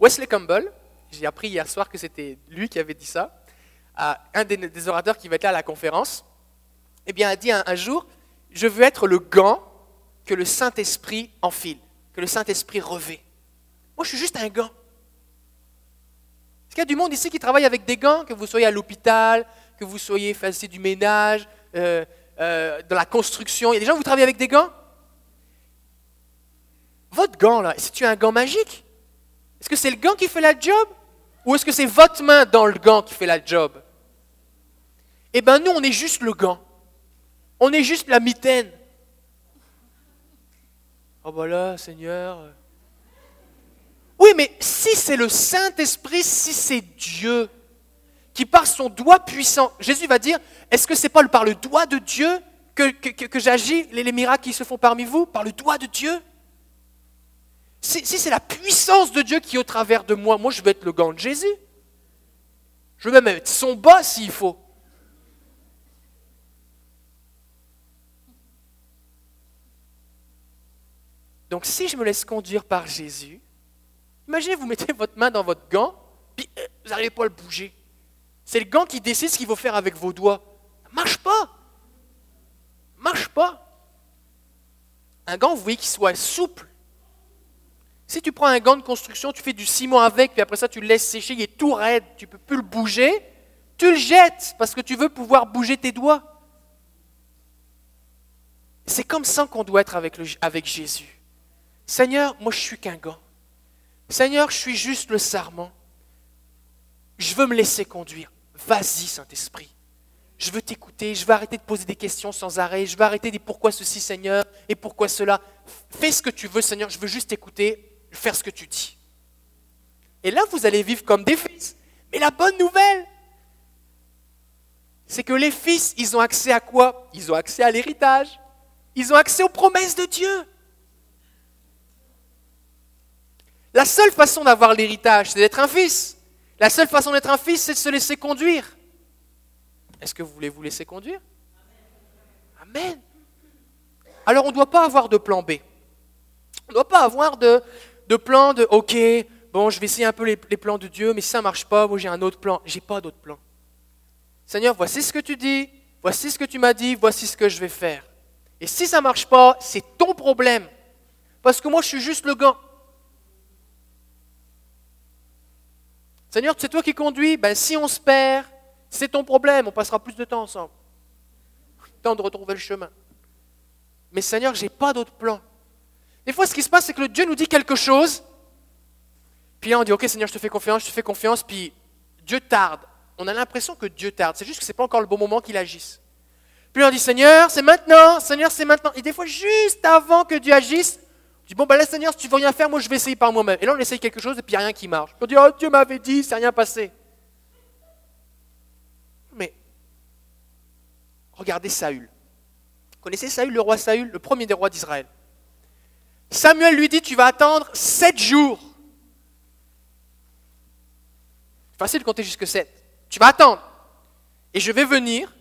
Wesley Campbell, j'ai appris hier soir que c'était lui qui avait dit ça, à un des, orateurs qui va être là à la conférence, eh bien, a dit un, jour, je veux être le gant que le Saint-Esprit enfile, que le Saint-Esprit revêt. Moi, je suis juste un gant. Est-ce qu'il y a du monde ici qui travaille avec des gants, que vous soyez à l'hôpital, que vous soyez fassiez du ménage, euh, euh, dans la construction Il y a des gens qui travaillent avec des gants? Votre gant, là, c'est-tu un gant magique? Est-ce que c'est le gant qui fait la job Ou est-ce que c'est votre main dans le gant qui fait la job? Eh bien, nous, on est juste le gant. On est juste la mitaine. Oh, ben Seigneur. Oui, mais si c'est le Saint-Esprit, si c'est Dieu qui par son doigt puissant, Jésus va dire, est-ce que c'est pas par le doigt de Dieu que, j'agis, les miracles qui se font parmi vous, par le doigt de Dieu? Si, c'est la puissance de Dieu qui est au travers de moi, moi je veux être le gant de Jésus. Je veux même être son bas s'il faut. Donc si je me laisse conduire par Jésus, imaginez vous mettez votre main dans votre gant, puis euh, vous n'arrivez pas à le bouger. C'est le gant qui décide ce qu'il faut faire avec vos doigts. Marche pas. marche pas. Un gant, vous voyez qu'il soit souple, si tu prends un gant de construction, tu fais du ciment avec, puis après ça tu le laisses sécher, il est tout raide, tu ne peux plus le bouger, tu le jettes parce que tu veux pouvoir bouger tes doigts. C'est comme ça qu'on doit être avec, Jésus. Seigneur, moi je suis qu'un gant. Seigneur, je suis juste le sarment. Je veux me laisser conduire. Vas-y, Saint-Esprit. Je veux t'écouter, je veux arrêter de poser des questions sans arrêt, je veux arrêter de dire pourquoi ceci, Seigneur, et pourquoi cela. Fais ce que tu veux, Seigneur, je veux juste t'écouter faire ce que tu dis. Et là, vous allez vivre comme des fils. Mais la bonne nouvelle, c'est que les fils, ils ont accès à quoi? Ils ont accès à l'héritage. Ils ont accès aux promesses de Dieu. La seule façon d'avoir l'héritage, c'est d'être un fils. La seule façon d'être un fils, c'est de se laisser conduire. Est-ce que vous voulez vous laisser conduire? Amen. Alors on ne doit pas avoir de plan B. On ne doit pas avoir de de plans de OK, bon, je vais essayer un peu les, plans de Dieu, mais si ça ne marche pas, moi j'ai un autre plan. J'ai pas d'autre plan. Seigneur, voici ce que tu dis, voici ce que tu m'as dit, voici ce que je vais faire. Et si ça ne marche pas, c'est ton problème. Parce que moi, je suis juste le gant. Seigneur, c'est toi qui conduis. Ben, si on se perd, c'est ton problème. On passera plus de temps ensemble. Temps de retrouver le chemin. Mais Seigneur, je n'ai pas d'autre plan. Des fois, ce qui se passe, c'est que le Dieu nous dit quelque chose. Puis là, on dit, OK, Seigneur, je te fais confiance, je te fais confiance. Puis Dieu tarde. On a l'impression que Dieu tarde. C'est juste que ce n'est pas encore le bon moment qu'il agisse. Puis on dit, Seigneur, c'est maintenant, Seigneur, c'est maintenant. Et des fois, juste avant que Dieu agisse, on dit, bon, ben là, Seigneur, si tu veux rien faire, moi, je vais essayer par moi-même. Et là, on essaye quelque chose et puis rien qui marche. on dit, oh, Dieu m'avait dit, c'est rien passé. Mais, regardez Saül. Vous connaissez Saül, le roi Saül, le premier des rois d'Israël? Samuel lui dit, tu vas attendre sept jours. Facile de compter jusque sept. Tu vas attendre. Et je vais venir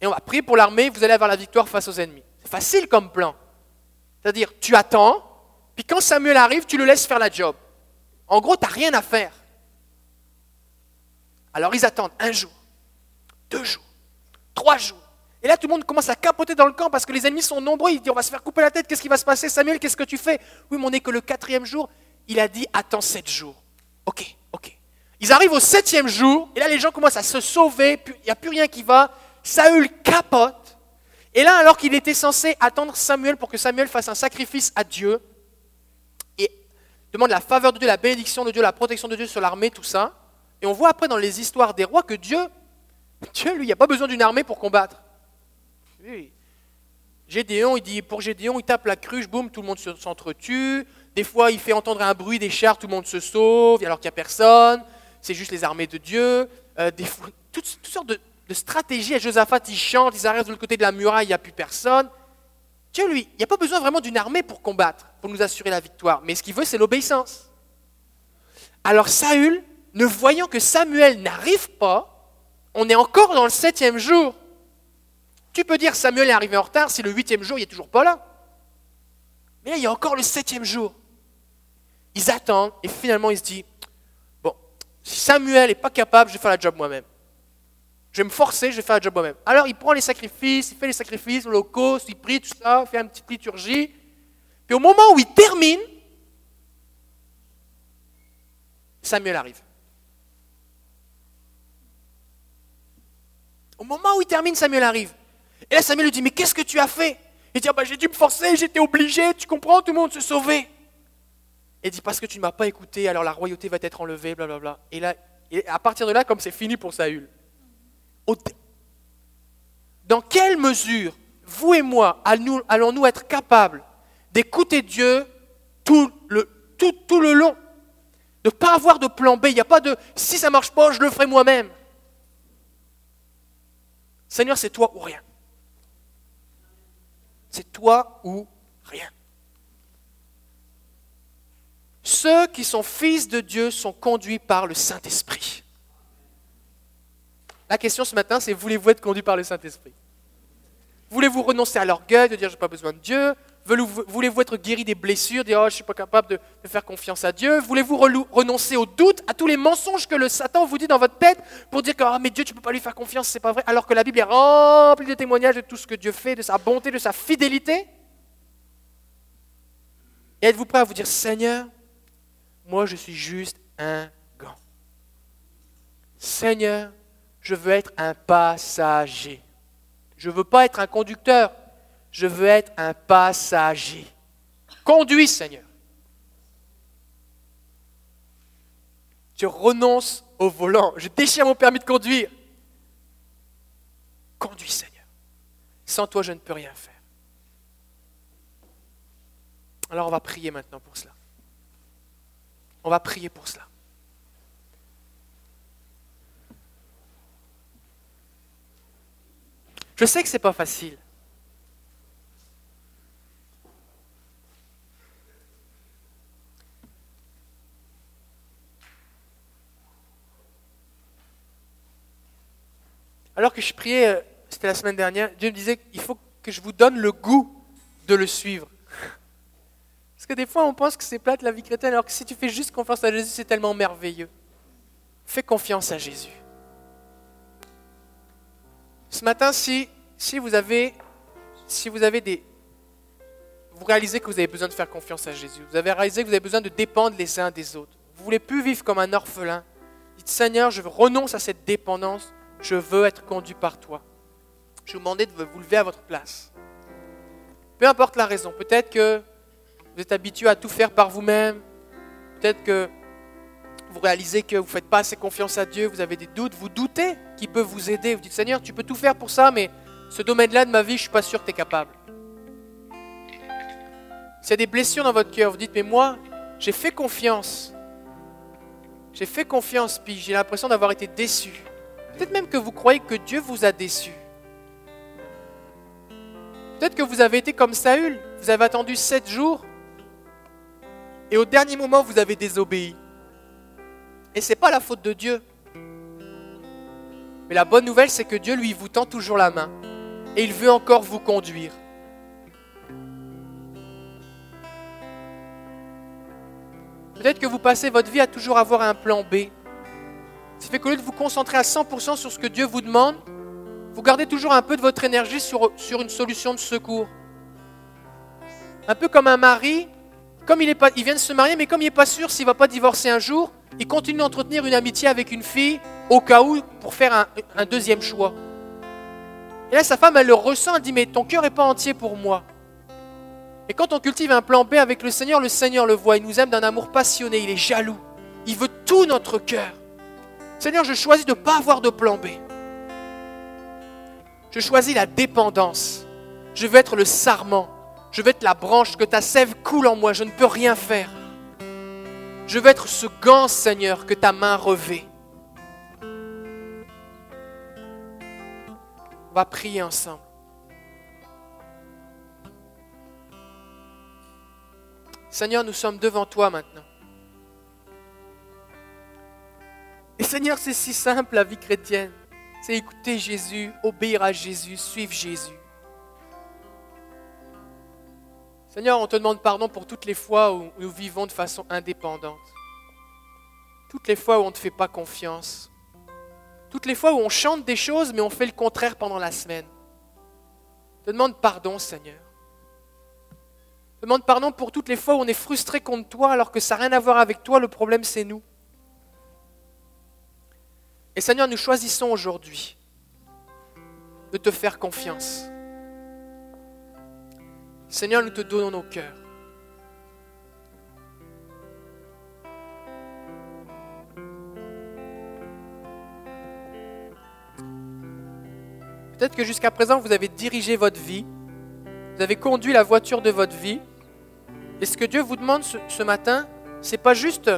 et on va prier pour l'armée, vous allez avoir la victoire face aux ennemis. C'est facile comme plan. C'est-à-dire, tu attends, puis quand Samuel arrive, tu le laisses faire la job. En gros, tu n'as rien à faire. Alors ils attendent un jour, deux jours, trois jours. Et là, tout le monde commence à capoter dans le camp parce que les ennemis sont nombreux. Ils disent, on va se faire couper la tête, qu'est-ce qui va se passer Samuel, qu'est-ce que tu fais? Oui, mais on n'est que le quatrième jour. Il a dit, attends sept jours. Ok, ok. Ils arrivent au septième jour, et là, les gens commencent à se sauver, il n'y a plus rien qui va. Saül capote. Et là, alors qu'il était censé attendre Samuel pour que Samuel fasse un sacrifice à Dieu, et demande la faveur de Dieu, la bénédiction de Dieu, la protection de Dieu sur l'armée, tout ça. Et on voit après dans les histoires des rois que Dieu, Dieu, lui, il n'y a pas besoin d'une armée pour combattre. Gédéon, il dit, pour Gédéon, il tape la cruche, boum, tout le monde s'entretue. Des fois, il fait entendre un bruit des chars, tout le monde se sauve, alors qu'il n'y a personne. C'est juste les armées de Dieu. Euh, des toutes, sortes de, de stratégie. À Josaphat, il chante, ils arrivent de l'autre côté de la muraille, il n'y a plus personne. Dieu, lui, il n'y a pas besoin vraiment d'une armée pour combattre, pour nous assurer la victoire. Mais ce qu'il veut, c'est l'obéissance. Alors Saül, ne voyant que Samuel n'arrive pas, on est encore dans le septième jour. Tu peux dire Samuel est arrivé en retard si le huitième jour, il n'est toujours pas là. Mais là, il y a encore le septième jour. Ils attendent et finalement, il se dit, bon, si Samuel n'est pas capable, je vais faire la job moi-même. Je vais me forcer, je vais faire le job moi-même. Alors il prend les sacrifices, il fait les sacrifices, locaux, il prie, tout ça, il fait une petite liturgie. Puis au moment où il termine, Samuel arrive. Au moment où il termine, Samuel arrive. Et là, Samuel lui dit, mais qu'est-ce que tu as fait? Il dit, ah bah, j'ai dû me forcer, j'étais obligé, tu comprends, tout le monde se sauvait. Et il dit, parce que tu ne m'as pas écouté, alors la royauté va être enlevée, blablabla. Et là, et à partir de là, comme c'est fini pour Saül, dans quelle mesure, vous et moi, allons-nous être capables d'écouter Dieu tout le, tout, tout le long? De ne pas avoir de plan B. Il n'y a pas de si ça ne marche pas, je le ferai moi-même. Seigneur, c'est toi ou rien. C'est toi ou rien. Ceux qui sont fils de Dieu sont conduits par le Saint-Esprit. La question ce matin, c'est voulez-vous être conduit par le Saint-Esprit? Voulez-vous renoncer à l'orgueil, de dire je n'ai pas besoin de Dieu? Voulez-vous être guéri des blessures, dire oh, je ne suis pas capable de, faire confiance à Dieu? Voulez-vous renoncer au doute, à tous les mensonges que le Satan vous dit dans votre tête pour dire que oh, mais Dieu, tu ne peux pas lui faire confiance, c'est pas vrai, alors que la Bible est remplie de témoignages de tout ce que Dieu fait, de sa bonté, de sa fidélité Et êtes-vous prêt à vous dire Seigneur, moi je suis juste un gant. Seigneur, je veux être un passager. Je ne veux pas être un conducteur, je veux être un passager. Conduis, Seigneur. Je renonce au volant, je déchire mon permis de conduire. Conduis, Seigneur. Sans toi, je ne peux rien faire. Alors on va prier maintenant pour cela. On va prier pour cela. Je sais que ce n'est pas facile. Alors que je priais, euh, c'était la semaine dernière, Dieu me disait qu'il faut que je vous donne le goût de le suivre. [LAUGHS] Parce que des fois, on pense que c'est plate la vie chrétienne, alors que si tu fais juste confiance à Jésus, c'est tellement merveilleux. Fais confiance à Jésus. Ce matin, si, si, vous avez, si vous avez des... Vous réalisez que vous avez besoin de faire confiance à Jésus. Vous avez réalisé que vous avez besoin de dépendre les uns des autres. vous voulez plus vivre comme un orphelin, dites Seigneur, je renonce à cette dépendance, je veux être conduit par toi. Je vous demandais de vous lever à votre place. Peu importe la raison, peut-être que vous êtes habitué à tout faire par vous-même, peut-être que vous réalisez que vous ne faites pas assez confiance à Dieu, vous avez des doutes, vous doutez qu'il peut vous aider. Vous dites Seigneur, tu peux tout faire pour ça, mais ce domaine-là de ma vie, je ne suis pas sûr que tu es capable. S'il y a des blessures dans votre cœur, vous dites Mais moi, j'ai fait confiance. J'ai fait confiance, puis j'ai l'impression d'avoir été déçu. Peut-être même que vous croyez que Dieu vous a déçu. Peut-être que vous avez été comme Saül. Vous avez attendu sept jours. Et au dernier moment, vous avez désobéi. Et ce n'est pas la faute de Dieu. Mais la bonne nouvelle, c'est que Dieu, lui, vous tend toujours la main. Et il veut encore vous conduire. Peut-être que vous passez votre vie à toujours avoir un plan B. Ça fait qu'au lieu de vous concentrer à 100% sur ce que Dieu vous demande, vous gardez toujours un peu de votre énergie sur, sur une solution de secours. Un peu comme un mari, comme il, est pas, il vient de se marier, mais comme il n'est pas sûr s'il ne va pas divorcer un jour, il continue d'entretenir une amitié avec une fille au cas où pour faire un, un deuxième choix. Et là, sa femme, elle le ressent, elle dit, mais ton cœur n'est pas entier pour moi. Et quand on cultive un plan B avec le Seigneur, le Seigneur le voit, il nous aime d'un amour passionné, il est jaloux, il veut tout notre cœur. Seigneur, je choisis de ne pas avoir de plan B. Je choisis la dépendance. Je veux être le sarment. Je veux être la branche que ta sève coule en moi. Je ne peux rien faire. Je veux être ce gant, Seigneur, que ta main revêt. On va prier ensemble. Seigneur, nous sommes devant toi maintenant. Et Seigneur, c'est si simple la vie chrétienne. C'est écouter Jésus, obéir à Jésus, suivre Jésus. Seigneur, on te demande pardon pour toutes les fois où nous vivons de façon indépendante. Toutes les fois où on ne te fait pas confiance. Toutes les fois où on chante des choses mais on fait le contraire pendant la semaine. Je te demande pardon, Seigneur. Te demande pardon pour toutes les fois où on est frustré contre toi alors que ça n'a rien à voir avec toi, le problème c'est nous. Et Seigneur, nous choisissons aujourd'hui de te faire confiance. Seigneur, nous te donnons nos cœurs. Peut-être que jusqu'à présent, vous avez dirigé votre vie, vous avez conduit la voiture de votre vie. Et ce que Dieu vous demande ce, ce matin, c'est pas juste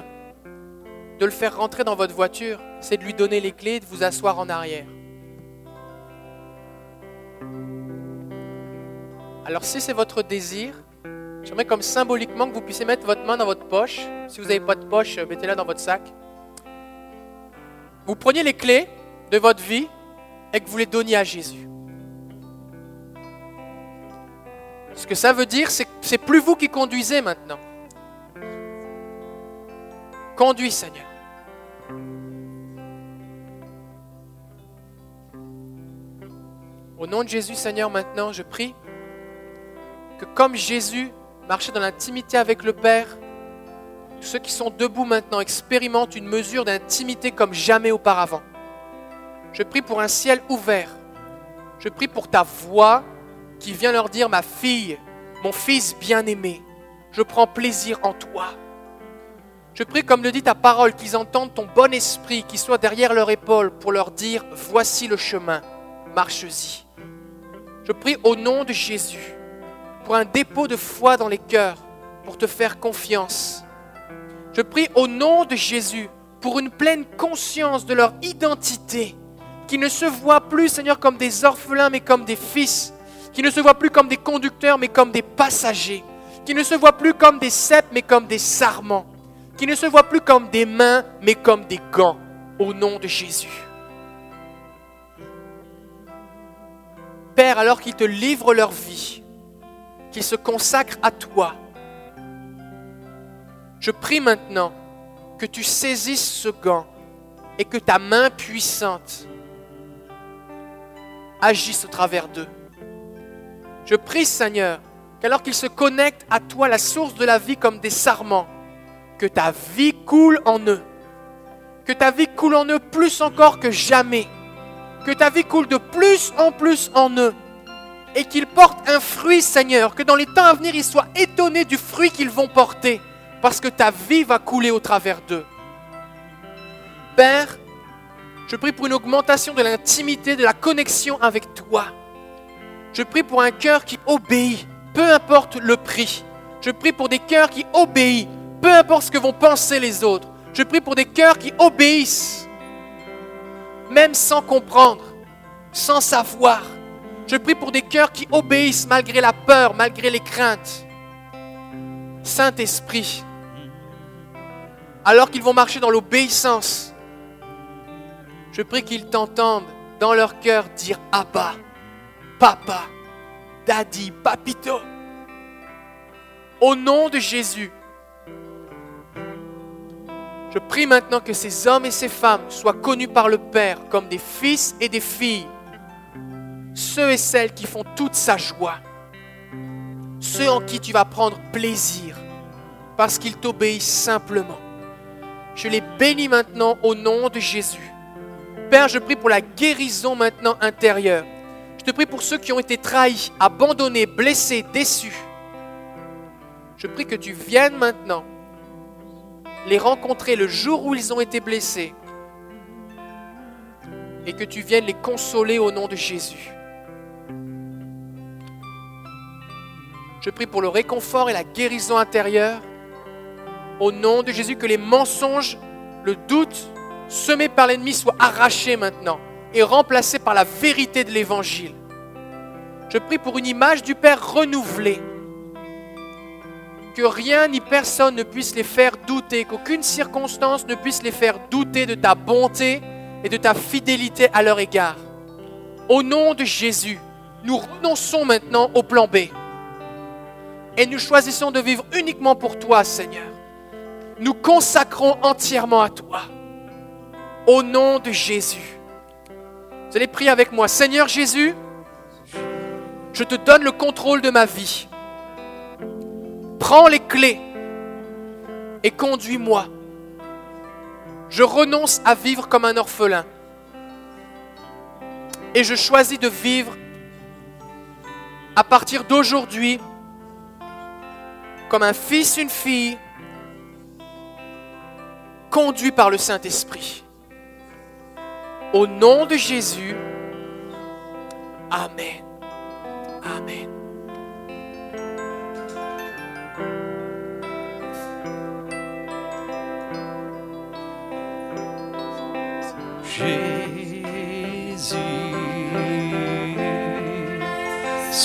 de le faire rentrer dans votre voiture, c'est de lui donner les clés et de vous asseoir en arrière. Alors si c'est votre désir, j'aimerais comme symboliquement que vous puissiez mettre votre main dans votre poche. Si vous n'avez pas de poche, mettez-la dans votre sac. Vous preniez les clés de votre vie et que vous les donniez à Jésus. Ce que ça veut dire, c'est que c'est plus vous qui conduisez maintenant. Conduis, Seigneur. Au nom de Jésus, Seigneur, maintenant, je prie que comme Jésus marchait dans l'intimité avec le Père, ceux qui sont debout maintenant expérimentent une mesure d'intimité comme jamais auparavant. Je prie pour un ciel ouvert. Je prie pour ta voix qui vient leur dire, ma fille, mon fils bien-aimé, je prends plaisir en toi. Je prie, comme le dit ta parole, qu'ils entendent ton bon esprit qui soit derrière leur épaule pour leur dire, voici le chemin, marche-y. Je prie au nom de Jésus pour un dépôt de foi dans les cœurs, pour te faire confiance. Je prie au nom de Jésus pour une pleine conscience de leur identité, qui ne se voient plus, Seigneur, comme des orphelins, mais comme des fils, qui ne se voient plus comme des conducteurs, mais comme des passagers, qui ne se voient plus comme des cèpes, mais comme des sarments qui ne se voient plus comme des mains, mais comme des gants, au nom de Jésus. Père, alors qu'ils te livrent leur vie, qu'ils se consacrent à toi, je prie maintenant que tu saisisses ce gant et que ta main puissante agisse au travers d'eux. Je prie, Seigneur, qu'alors qu'ils se connectent à toi, la source de la vie, comme des sarments, que ta vie coule en eux. Que ta vie coule en eux plus encore que jamais. Que ta vie coule de plus en plus en eux. Et qu'ils portent un fruit, Seigneur. Que dans les temps à venir, ils soient étonnés du fruit qu'ils vont porter. Parce que ta vie va couler au travers d'eux. Père, je prie pour une augmentation de l'intimité, de la connexion avec toi. Je prie pour un cœur qui obéit, peu importe le prix. Je prie pour des cœurs qui obéissent, peu importe ce que vont penser les autres. Je prie pour des cœurs qui obéissent, même sans comprendre, sans savoir. Je prie pour des cœurs qui obéissent malgré la peur, malgré les craintes. Saint-Esprit, alors qu'ils vont marcher dans l'obéissance, je prie qu'ils t'entendent dans leur cœur dire Abba, Papa, Daddy, Papito. Au nom de Jésus, je prie maintenant que ces hommes et ces femmes soient connus par le Père comme des fils et des filles, ceux et celles qui font toute sa joie, ceux en qui tu vas prendre plaisir parce qu'ils t'obéissent simplement. Je les bénis maintenant au nom de Jésus. Père, je prie pour la guérison maintenant intérieure. Je te prie pour ceux qui ont été trahis, abandonnés, blessés, déçus. Je prie que tu viennes maintenant les rencontrer le jour où ils ont été blessés et que tu viennes les consoler au nom de Jésus. Je prie pour le réconfort et la guérison intérieure. Au nom de Jésus, que les mensonges, le doute, semé par l'ennemi soit arraché maintenant et remplacé par la vérité de l'Évangile. Je prie pour une image du Père renouvelée. Que rien ni personne ne puisse les faire douter, qu'aucune circonstance ne puisse les faire douter de ta bonté et de ta fidélité à leur égard. Au nom de Jésus, nous renonçons maintenant au plan B. Et nous choisissons de vivre uniquement pour toi, Seigneur. Nous consacrons entièrement à toi. Au nom de Jésus. Vous allez prier avec moi. Seigneur Jésus, je te donne le contrôle de ma vie. Prends les clés et conduis-moi. Je renonce à vivre comme un orphelin. Et je choisis de vivre à partir d'aujourd'hui comme un fils, une fille, conduit par le Saint-Esprit. Au nom de Jésus, Amen. Amen.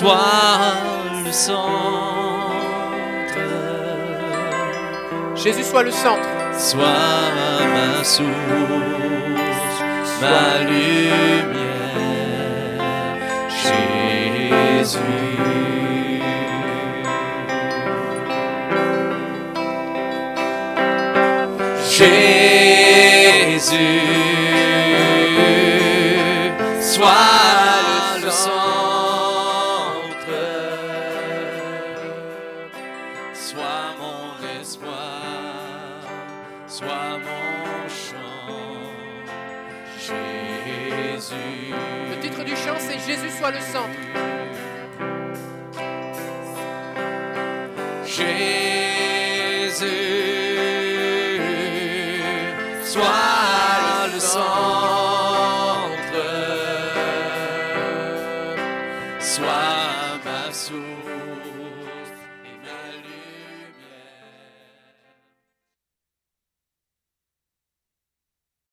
Sois le centre, Jésus soit le centre. sois ma source, ma lumière, Jésus. Jésus,